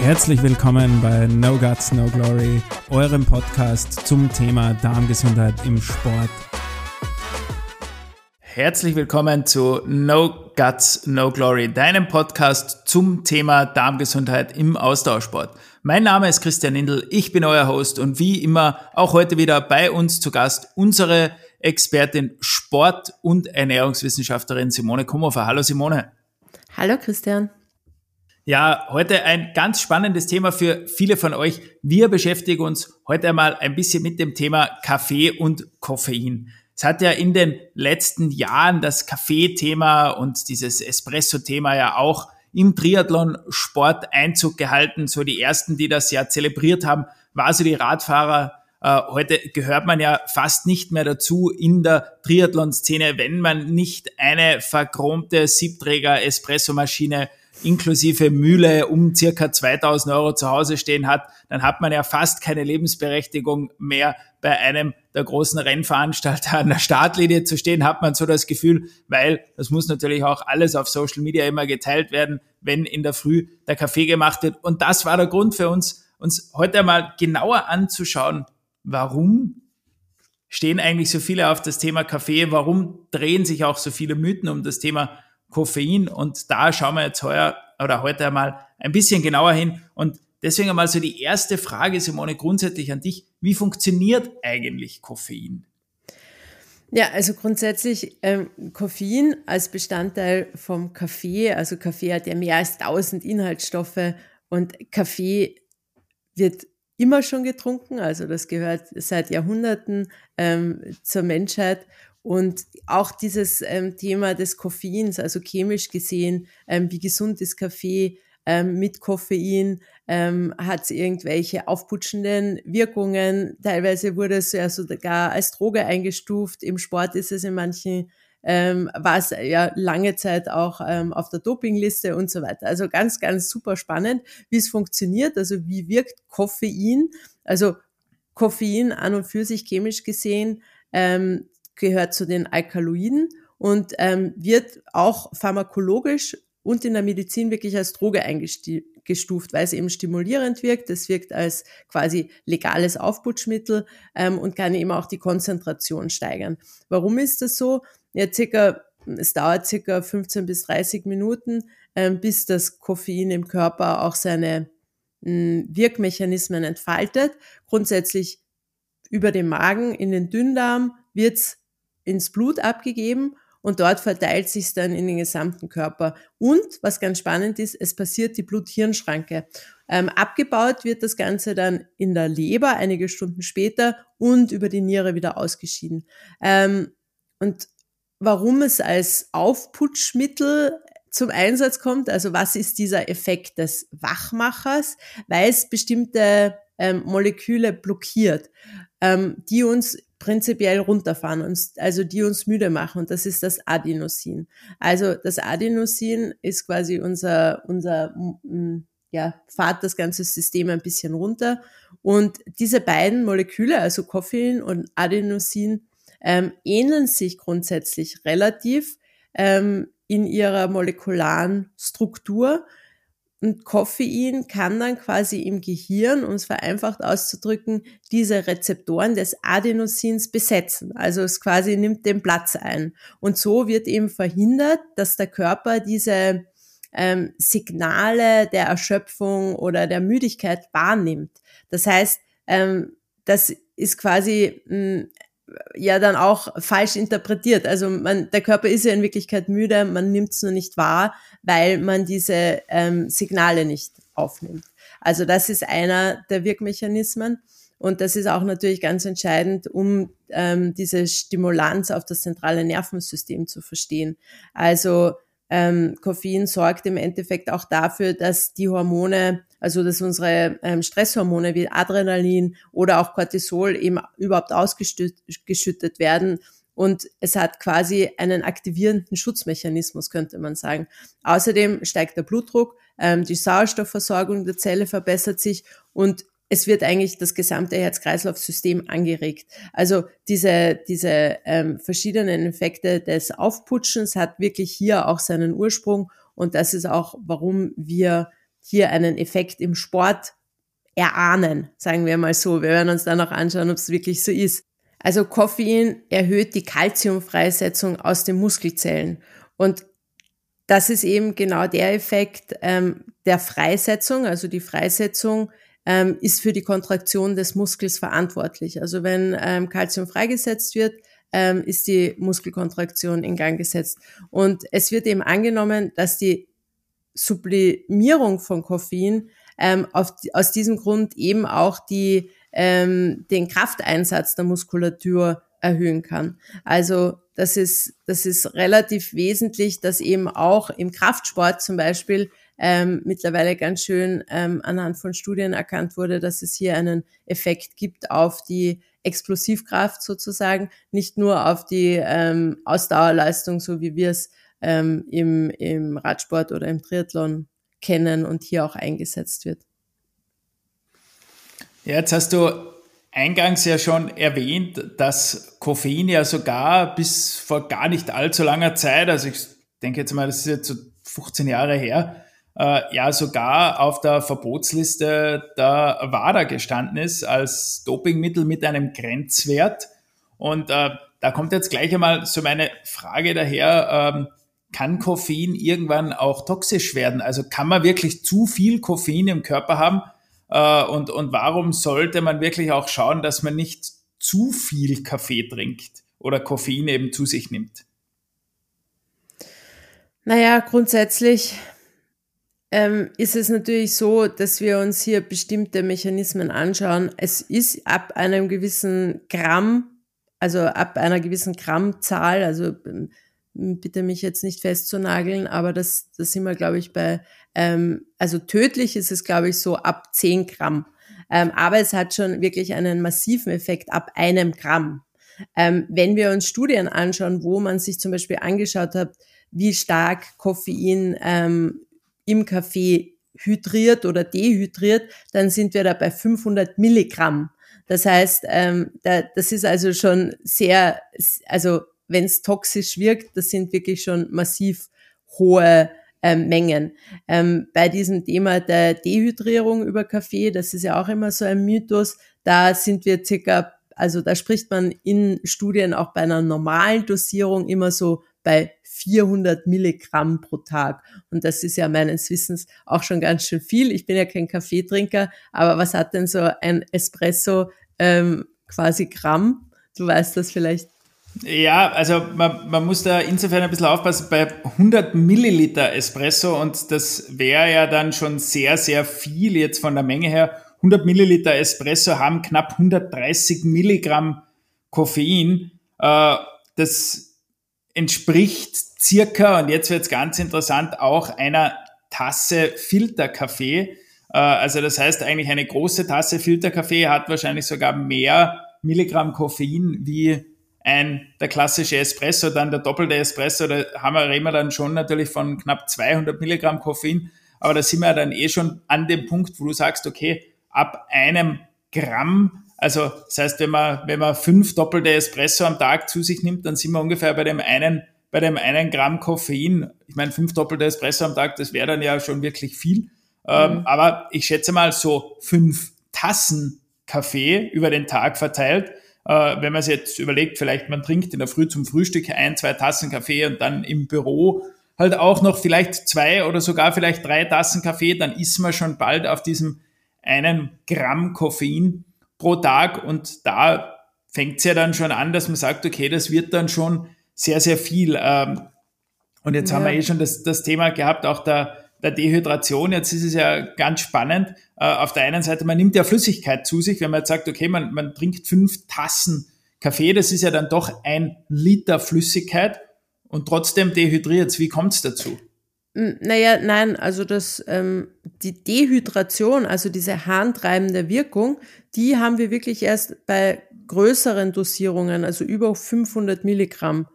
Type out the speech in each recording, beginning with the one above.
Herzlich willkommen bei No Guts, No Glory, eurem Podcast zum Thema Darmgesundheit im Sport. Herzlich willkommen zu No Guts, No Glory, deinem Podcast zum Thema Darmgesundheit im Ausdauersport. Mein Name ist Christian Indl, ich bin euer Host und wie immer auch heute wieder bei uns zu Gast unsere Expertin Sport- und Ernährungswissenschaftlerin Simone Kumhofer. Hallo Simone. Hallo Christian. Ja, heute ein ganz spannendes Thema für viele von euch. Wir beschäftigen uns heute einmal ein bisschen mit dem Thema Kaffee und Koffein. Es hat ja in den letzten Jahren das Kaffee-Thema und dieses Espresso-Thema ja auch im Triathlon-Sport Einzug gehalten. So die ersten, die das ja zelebriert haben, war so die Radfahrer. Äh, heute gehört man ja fast nicht mehr dazu in der Triathlon-Szene, wenn man nicht eine verchromte Siebträger-Espresso-Maschine inklusive Mühle um circa 2000 Euro zu Hause stehen hat, dann hat man ja fast keine Lebensberechtigung mehr. Bei einem der großen Rennveranstalter an der Startlinie zu stehen, hat man so das Gefühl, weil das muss natürlich auch alles auf Social Media immer geteilt werden, wenn in der Früh der Kaffee gemacht wird. Und das war der Grund für uns, uns heute einmal genauer anzuschauen, warum stehen eigentlich so viele auf das Thema Kaffee, warum drehen sich auch so viele Mythen um das Thema Koffein. Und da schauen wir jetzt heuer oder heute einmal ein bisschen genauer hin. Und deswegen einmal so die erste Frage, Simone, grundsätzlich an dich. Wie funktioniert eigentlich Koffein? Ja, also grundsätzlich ähm, Koffein als Bestandteil vom Kaffee. Also Kaffee hat ja mehr als 1000 Inhaltsstoffe und Kaffee wird immer schon getrunken. Also das gehört seit Jahrhunderten ähm, zur Menschheit. Und auch dieses ähm, Thema des Koffeins, also chemisch gesehen, ähm, wie gesund ist Kaffee ähm, mit Koffein, ähm, hat es irgendwelche aufputschenden Wirkungen. Teilweise wurde es ja sogar als Droge eingestuft. Im Sport ist es in manchen ähm, war es ja lange Zeit auch ähm, auf der Dopingliste und so weiter. Also ganz, ganz super spannend, wie es funktioniert. Also wie wirkt Koffein? Also Koffein an und für sich chemisch gesehen ähm, gehört zu den Alkaloiden und ähm, wird auch pharmakologisch und in der Medizin wirklich als Droge eingestuft, weil es eben stimulierend wirkt. Es wirkt als quasi legales Aufputschmittel ähm, und kann eben auch die Konzentration steigern. Warum ist das so? Ja, circa, es dauert circa 15 bis 30 Minuten, ähm, bis das Koffein im Körper auch seine mh, hm, Wirkmechanismen entfaltet. Grundsätzlich über den Magen in den Dünndarm wird's ins Blut abgegeben und dort verteilt sich dann in den gesamten Körper. Und was ganz spannend ist, es passiert die Blut-Hirn-Schranke. Ähm, abgebaut wird das Ganze dann in der Leber einige Stunden später und über die Niere wieder ausgeschieden. Ähm, und warum es als Aufputschmittel zum Einsatz kommt, also was ist dieser Effekt des Wachmachers, weil es bestimmte ähm, Moleküle blockiert, ähm, die uns prinzipiell runterfahren, uns, also die uns müde machen. Und das ist das Adenosin. Also das Adenosin ist quasi unser, unser, ja, fahrt das ganze System ein bisschen runter. Und diese beiden Moleküle, also Koffein und Adenosin, ähm, ähneln sich grundsätzlich relativ ähm, in ihrer molekularen Struktur. Und Koffein kann dann quasi im Gehirn, um es vereinfacht auszudrücken, diese Rezeptoren des Adenosins besetzen. Also es quasi nimmt den Platz ein. Und so wird eben verhindert, dass der Körper diese ähm, Signale der Erschöpfung oder der Müdigkeit wahrnimmt. Das heißt, ähm, das ist quasi mh, ja dann auch falsch interpretiert. Also man, der Körper ist ja in Wirklichkeit müde, man nimmt es nur nicht wahr, weil man diese ähm, Signale nicht aufnimmt. Also das ist einer der Wirkmechanismen. Und das ist auch natürlich ganz entscheidend, um ähm, diese Stimulanz auf das zentrale Nervensystem zu verstehen. Also ähm, Koffein sorgt im Endeffekt auch dafür, dass die Hormone, also dass unsere ähm, Stresshormone wie Adrenalin oder auch Cortisol eben überhaupt ausgeschüttet werden. Und es hat quasi einen aktivierenden Schutzmechanismus, könnte man sagen. Außerdem steigt der Blutdruck, ähm, die Sauerstoffversorgung der Zelle verbessert sich und es wird eigentlich das gesamte Herz-Kreislauf-System angeregt. Also diese, diese ähm, verschiedenen Effekte des Aufputschens hat wirklich hier auch seinen Ursprung und das ist auch, warum wir hier einen Effekt im Sport erahnen, sagen wir mal so. Wir werden uns dann auch anschauen, ob es wirklich so ist. Also Koffein erhöht die Kalziumfreisetzung aus den Muskelzellen. Und das ist eben genau der Effekt ähm, der Freisetzung. Also die Freisetzung ähm, ist für die Kontraktion des Muskels verantwortlich. Also wenn ähm, Calcium freigesetzt wird, ähm, ist die Muskelkontraktion in Gang gesetzt. Und es wird eben angenommen, dass die Sublimierung von Koffein ähm, auf, aus diesem Grund eben auch die, ähm, den Krafteinsatz der Muskulatur erhöhen kann. Also das ist, das ist relativ wesentlich, dass eben auch im Kraftsport zum Beispiel ähm, mittlerweile ganz schön ähm, anhand von Studien erkannt wurde, dass es hier einen Effekt gibt auf die Explosivkraft sozusagen, nicht nur auf die ähm, Ausdauerleistung, so wie wir es ähm, im, im Radsport oder im Triathlon kennen und hier auch eingesetzt wird. Ja, jetzt hast du eingangs ja schon erwähnt, dass Koffein ja sogar bis vor gar nicht allzu langer Zeit, also ich denke jetzt mal, das ist jetzt so 15 Jahre her, äh, ja sogar auf der Verbotsliste der WADA gestanden ist als Dopingmittel mit einem Grenzwert. Und äh, da kommt jetzt gleich einmal so meine Frage daher, ähm, kann Koffein irgendwann auch toxisch werden? Also kann man wirklich zu viel Koffein im Körper haben? Äh, und, und warum sollte man wirklich auch schauen, dass man nicht zu viel Kaffee trinkt oder Koffein eben zu sich nimmt? Naja, grundsätzlich ähm, ist es natürlich so, dass wir uns hier bestimmte Mechanismen anschauen. Es ist ab einem gewissen Gramm, also ab einer gewissen Grammzahl, also ähm, bitte mich jetzt nicht festzunageln, aber das, das sind wir, glaube ich, bei, ähm, also tödlich ist es, glaube ich, so ab 10 Gramm. Ähm, aber es hat schon wirklich einen massiven Effekt ab einem Gramm. Ähm, wenn wir uns Studien anschauen, wo man sich zum Beispiel angeschaut hat, wie stark Koffein ähm, im Kaffee hydriert oder dehydriert, dann sind wir da bei 500 Milligramm. Das heißt, ähm, da, das ist also schon sehr, also wenn es toxisch wirkt, das sind wirklich schon massiv hohe ähm, Mengen. Ähm, bei diesem Thema der Dehydrierung über Kaffee, das ist ja auch immer so ein Mythos, da sind wir circa, also da spricht man in Studien auch bei einer normalen Dosierung immer so bei 400 Milligramm pro Tag. Und das ist ja meines Wissens auch schon ganz schön viel. Ich bin ja kein Kaffeetrinker, aber was hat denn so ein Espresso ähm, quasi Gramm? Du weißt das vielleicht. Ja, also man, man muss da insofern ein bisschen aufpassen, bei 100 Milliliter Espresso und das wäre ja dann schon sehr, sehr viel jetzt von der Menge her. 100 Milliliter Espresso haben knapp 130 Milligramm Koffein. Äh, das entspricht circa, und jetzt wird es ganz interessant, auch einer Tasse Filterkaffee. Äh, also das heißt eigentlich eine große Tasse Filterkaffee hat wahrscheinlich sogar mehr Milligramm Koffein wie ein, der klassische Espresso, dann der doppelte Espresso, da haben wir, reden wir dann schon natürlich von knapp 200 Milligramm Koffein, aber da sind wir dann eh schon an dem Punkt, wo du sagst, okay, ab einem Gramm also das heißt, wenn man, wenn man fünf doppelte Espresso am Tag zu sich nimmt, dann sind wir ungefähr bei dem einen, bei dem einen Gramm Koffein. Ich meine, fünf doppelte Espresso am Tag, das wäre dann ja schon wirklich viel. Ähm, mhm. Ähm, aber ich schätze mal so fünf Tassen Kaffee über den Tag verteilt. Äh, wenn man sich jetzt überlegt, vielleicht man trinkt in der Früh zum Frühstück ein, zwei Tassen Kaffee und dann im Büro halt auch noch vielleicht zwei oder sogar vielleicht drei Tassen Kaffee, dann ist man schon bald auf diesem einen Gramm Koffein pro Tag und da fängt es ja dann schon an, dass man sagt, okay, das wird dann schon sehr, sehr viel. Ähm, und jetzt ja. haben wir eh schon das, das Thema gehabt, auch der, der Dehydration. Jetzt ist es ja ganz spannend. Äh, auf der einen Seite, man nimmt ja Flüssigkeit zu sich, wenn man jetzt sagt, okay, man, man trinkt fünf Tassen Kaffee, das ist ja dann doch ein Liter Flüssigkeit und trotzdem dehydriert. Wie kommt es dazu? Naja, nein, also das, ähm, die Dehydration, also diese harntreibende Wirkung, die haben wir wirklich erst bei größeren Dosierungen, also über 500 Milligramm.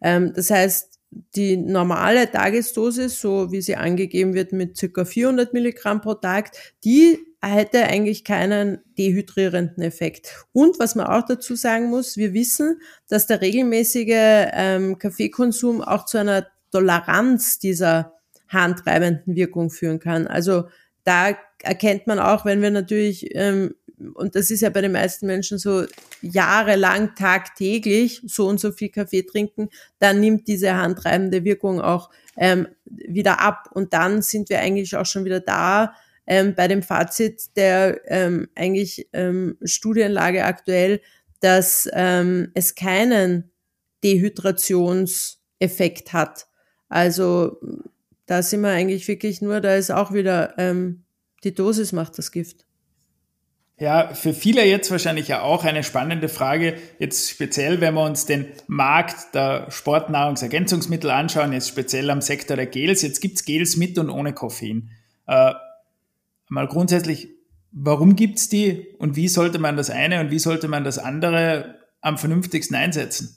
Ähm, das heißt, die normale Tagesdosis, so wie sie angegeben wird mit circa 400 Milligramm pro Tag, die hätte eigentlich keinen dehydrierenden Effekt. Und was man auch dazu sagen muss, wir wissen, dass der regelmäßige ähm, Kaffeekonsum auch zu einer Toleranz dieser harntreibenden Wirkung führen kann. Also da erkennt man auch, wenn wir natürlich, ähm, und das ist ja bei den meisten Menschen so, jahrelang tagtäglich so und so viel Kaffee trinken, dann nimmt diese handtreibende Wirkung auch ähm, wieder ab. Und dann sind wir eigentlich auch schon wieder da ähm, bei dem Fazit der ähm, eigentlich ähm, Studienlage aktuell, dass ähm, es keinen Dehydrationseffekt hat. Also da sind wir eigentlich wirklich nur, da ist auch wieder ähm, die Dosis macht das Gift. Ja, für viele jetzt wahrscheinlich ja auch eine spannende Frage, jetzt speziell, wenn wir uns den Markt der Sportnahrungsergänzungsmittel anschauen, jetzt speziell am Sektor der Gels. Jetzt gibt's Gels mit und ohne Koffein. Äh, mal grundsätzlich, warum gibt's die und wie sollte man das eine und wie sollte man das andere am vernünftigsten einsetzen?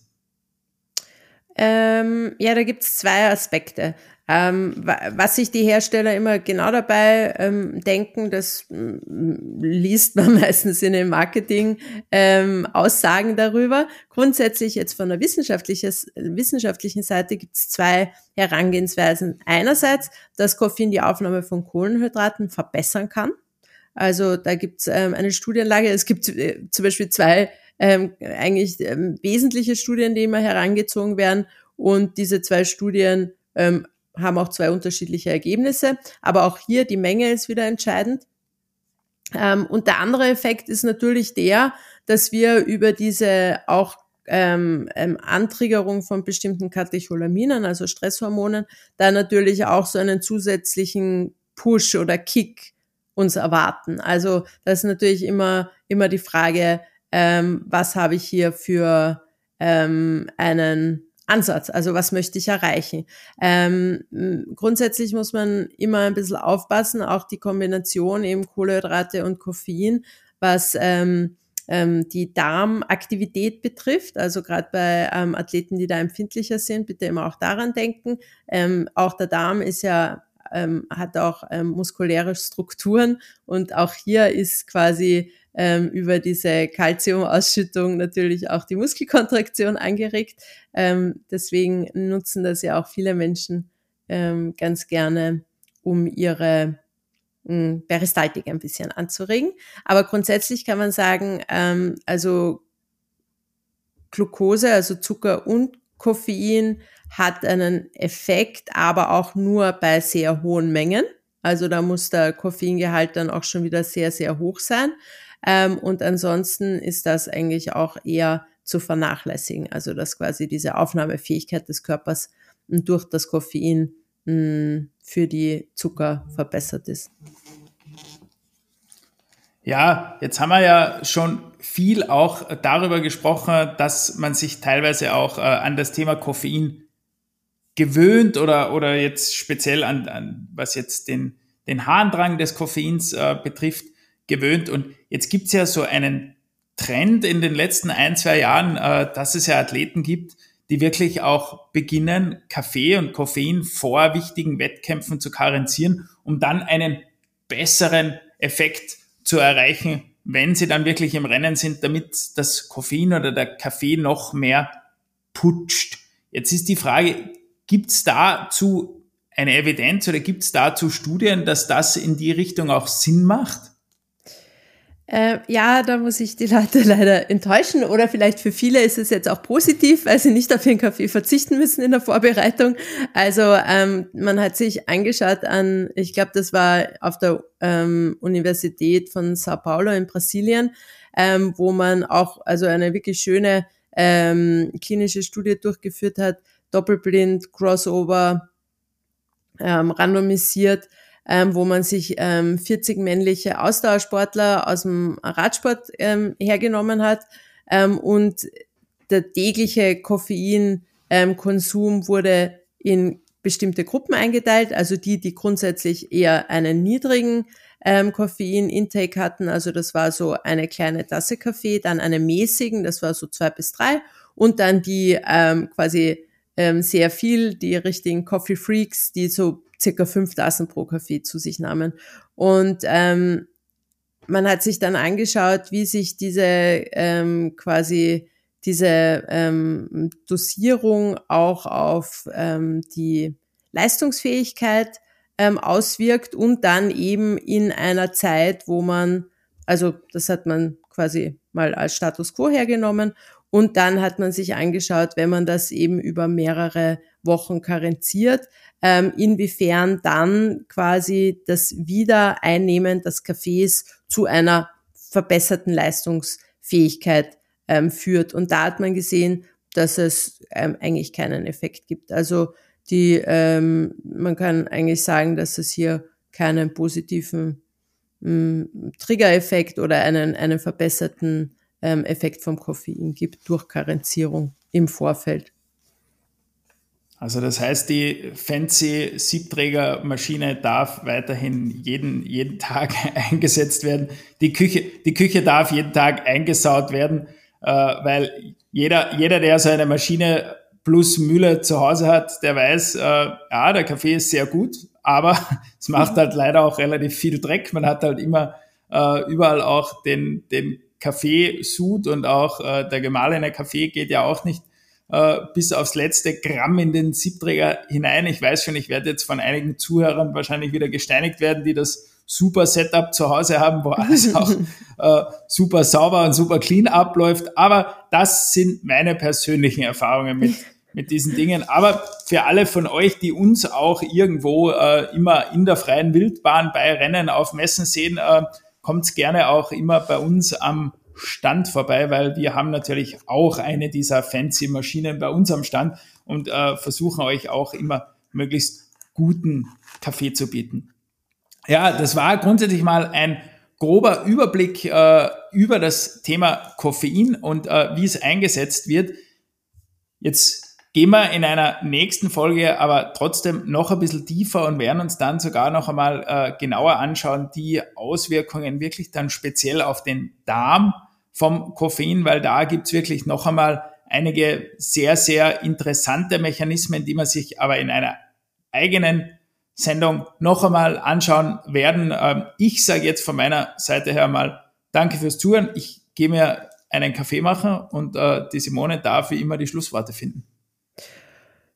Ähm, ja, da gibt's zwei Aspekte. Ähm, was sich die Hersteller immer genau dabei ähm, denken, das mm, liest man meistens in den Marketing-Aussagen ähm, darüber. Grundsätzlich jetzt von der wissenschaftlichen Seite gibt es zwei Herangehensweisen. Einerseits, dass Koffein die Aufnahme von Kohlenhydraten verbessern kann. Also da gibt es ähm, eine Studienlage. Es gibt äh, zum Beispiel zwei ähm, eigentlich ähm, wesentliche Studien, die immer herangezogen werden. Und diese zwei Studien ähm, haben auch zwei unterschiedliche Ergebnisse, aber auch hier die Menge ist wieder entscheidend. Ähm, und der andere Effekt ist natürlich der, dass wir über diese auch ähm, ähm, Antriggerung von bestimmten Katecholaminen, also Stresshormonen, da natürlich auch so einen zusätzlichen Push oder Kick uns erwarten. Also das ist natürlich immer, immer die Frage, ähm, was habe ich hier für ähm, einen Ansatz. Also was möchte ich erreichen? Ähm, grundsätzlich muss man immer ein bisschen aufpassen, auch die Kombination eben Kohlenhydrate und Koffein, was ähm, ähm, die Darmaktivität betrifft. Also gerade bei ähm, Athleten, die da empfindlicher sind, bitte immer auch daran denken. Ähm, auch der Darm ist ja ähm, hat auch ähm, muskuläre Strukturen und auch hier ist quasi ähm, über diese Kalziumausschüttung natürlich auch die Muskelkontraktion angeregt. Ähm, deswegen nutzen das ja auch viele Menschen ähm, ganz gerne, um ihre hm, Peristaltik ein bisschen anzuregen. Aber grundsätzlich kann man sagen, ähm, also Glucose, also Zucker und Koffein hat einen Effekt, aber auch nur bei sehr hohen Mengen. Also da muss der Koffeingehalt dann auch schon wieder sehr, sehr hoch sein. Ähm, und ansonsten ist das eigentlich auch eher zu vernachlässigen. Also dass quasi diese Aufnahmefähigkeit des Körpers durch das Koffein mh, für die Zucker verbessert ist. Ja, jetzt haben wir ja schon viel auch darüber gesprochen, dass man sich teilweise auch äh, an das Thema Koffein gewöhnt oder, oder jetzt speziell an, an was jetzt den, den Harndrang des Koffeins äh, betrifft gewöhnt. Und jetzt gibt's ja so einen Trend in den letzten ein, zwei Jahren, äh, dass es ja Athleten gibt, die wirklich auch beginnen, Kaffee und Koffein vor wichtigen Wettkämpfen zu karenzieren, um dann einen besseren Effekt zu erreichen, wenn sie dann wirklich im Rennen sind, damit das Koffein oder der Kaffee noch mehr putscht. Jetzt ist die Frage, gibt es dazu eine Evidenz oder gibt es dazu Studien, dass das in die Richtung auch Sinn macht? Äh, ja, da muss ich die Leute leider enttäuschen. Oder vielleicht für viele ist es jetzt auch positiv, weil sie nicht auf ihren Kaffee verzichten müssen in der Vorbereitung. Also ähm, man hat sich angeschaut an, ich glaube, das war auf der ähm, Universität von Sao Paulo in Brasilien, ähm, wo man auch also eine wirklich schöne ähm, klinische Studie durchgeführt hat, doppelblind, Crossover, ähm, randomisiert ähm, wo man sich ähm, 40 männliche Ausdauersportler aus dem Radsport ähm, hergenommen hat. Ähm, und der tägliche Koffeinkonsum ähm, wurde in bestimmte Gruppen eingeteilt, also die, die grundsätzlich eher einen niedrigen ähm, Koffein-Intake hatten, also das war so eine kleine Tasse Kaffee, dann einen mäßigen, das war so zwei bis drei. Und dann die ähm, quasi ähm, sehr viel, die richtigen Coffee Freaks, die so circa fünf Tassen pro Kaffee zu sich nahmen. Und ähm, man hat sich dann angeschaut, wie sich diese ähm, quasi diese ähm, Dosierung auch auf ähm, die Leistungsfähigkeit ähm, auswirkt und dann eben in einer Zeit, wo man, also das hat man quasi mal als Status quo hergenommen und dann hat man sich angeschaut, wenn man das eben über mehrere Wochen karenziert, ähm, inwiefern dann quasi das Wiedereinnehmen des Kaffees zu einer verbesserten Leistungsfähigkeit ähm, führt. Und da hat man gesehen, dass es ähm, eigentlich keinen Effekt gibt. Also die, ähm, man kann eigentlich sagen, dass es hier keinen positiven ähm, Trigger-Effekt oder einen, einen verbesserten ähm, Effekt vom Koffein gibt durch Karenzierung im Vorfeld. Also das heißt, die fancy Siebträgermaschine darf weiterhin jeden, jeden Tag eingesetzt werden. Die Küche, die Küche darf jeden Tag eingesaut werden, äh, weil jeder, jeder, der so eine Maschine plus Mühle zu Hause hat, der weiß, äh, ja, der Kaffee ist sehr gut, aber es macht halt leider auch relativ viel Dreck. Man hat halt immer äh, überall auch den, den Kaffeesud und auch äh, der gemahlene Kaffee geht ja auch nicht äh, bis aufs letzte Gramm in den Siebträger hinein. Ich weiß schon, ich werde jetzt von einigen Zuhörern wahrscheinlich wieder gesteinigt werden, die das super Setup zu Hause haben, wo alles auch äh, super sauber und super clean abläuft. Aber das sind meine persönlichen Erfahrungen mit, mit diesen Dingen. Aber für alle von euch, die uns auch irgendwo äh, immer in der freien Wildbahn bei Rennen auf Messen sehen, äh, kommt gerne auch immer bei uns am Stand vorbei, weil wir haben natürlich auch eine dieser fancy Maschinen bei uns am Stand und äh, versuchen euch auch immer möglichst guten Kaffee zu bieten. Ja, das war grundsätzlich mal ein grober Überblick äh, über das Thema Koffein und äh, wie es eingesetzt wird. Jetzt gehen wir in einer nächsten Folge aber trotzdem noch ein bisschen tiefer und werden uns dann sogar noch einmal äh, genauer anschauen, die Auswirkungen wirklich dann speziell auf den Darm vom Koffein, weil da gibt's wirklich noch einmal einige sehr, sehr interessante Mechanismen, die man sich aber in einer eigenen Sendung noch einmal anschauen werden. Ähm, ich sage jetzt von meiner Seite her mal Danke fürs Zuhören. Ich gehe mir einen Kaffee machen und äh, die Simone darf wie immer die Schlussworte finden.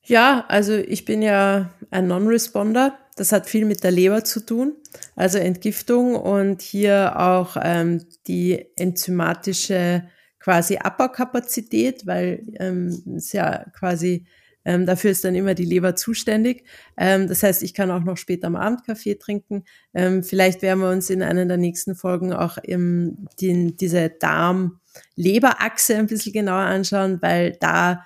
Ja, also ich bin ja ein Non-Responder. Das hat viel mit der Leber zu tun, also Entgiftung und hier auch ähm, die enzymatische quasi Abbaukapazität, weil ähm, es ja quasi ähm, dafür ist dann immer die Leber zuständig. Ähm, das heißt, ich kann auch noch später am Abend Kaffee trinken. Ähm, vielleicht werden wir uns in einer der nächsten Folgen auch im, die, diese Darm-Leber-Achse ein bisschen genauer anschauen, weil da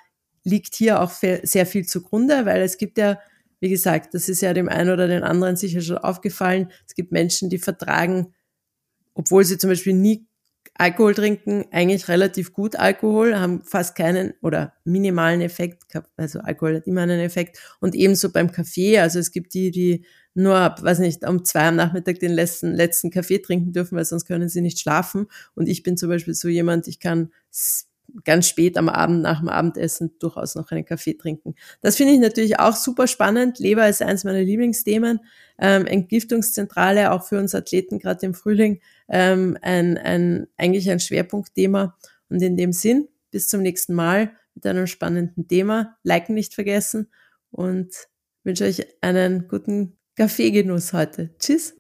liegt hier auch sehr viel zugrunde, weil es gibt ja, wie gesagt, das ist ja dem einen oder den anderen sicher schon aufgefallen, es gibt Menschen, die vertragen, obwohl sie zum Beispiel nie Alkohol trinken eigentlich relativ gut Alkohol, haben fast keinen oder minimalen Effekt. Also Alkohol hat immer einen Effekt. Und ebenso beim Kaffee. Also es gibt die, die nur ab, weiß nicht, um zwei am Nachmittag den letzten, letzten Kaffee trinken dürfen, weil sonst können sie nicht schlafen. Und ich bin zum Beispiel so jemand, ich kann ganz spät am Abend nach dem Abendessen durchaus noch einen Kaffee trinken. Das finde ich natürlich auch super spannend. Leber ist eins meiner Lieblingsthemen. Ähm, Entgiftungszentrale, auch für uns Athleten gerade im Frühling, ähm, ein, ein, eigentlich ein Schwerpunktthema. Und in dem Sinn, bis zum nächsten Mal mit einem spannenden Thema. Liken nicht vergessen und wünsche euch einen guten Kaffeegenuss heute. Tschüss.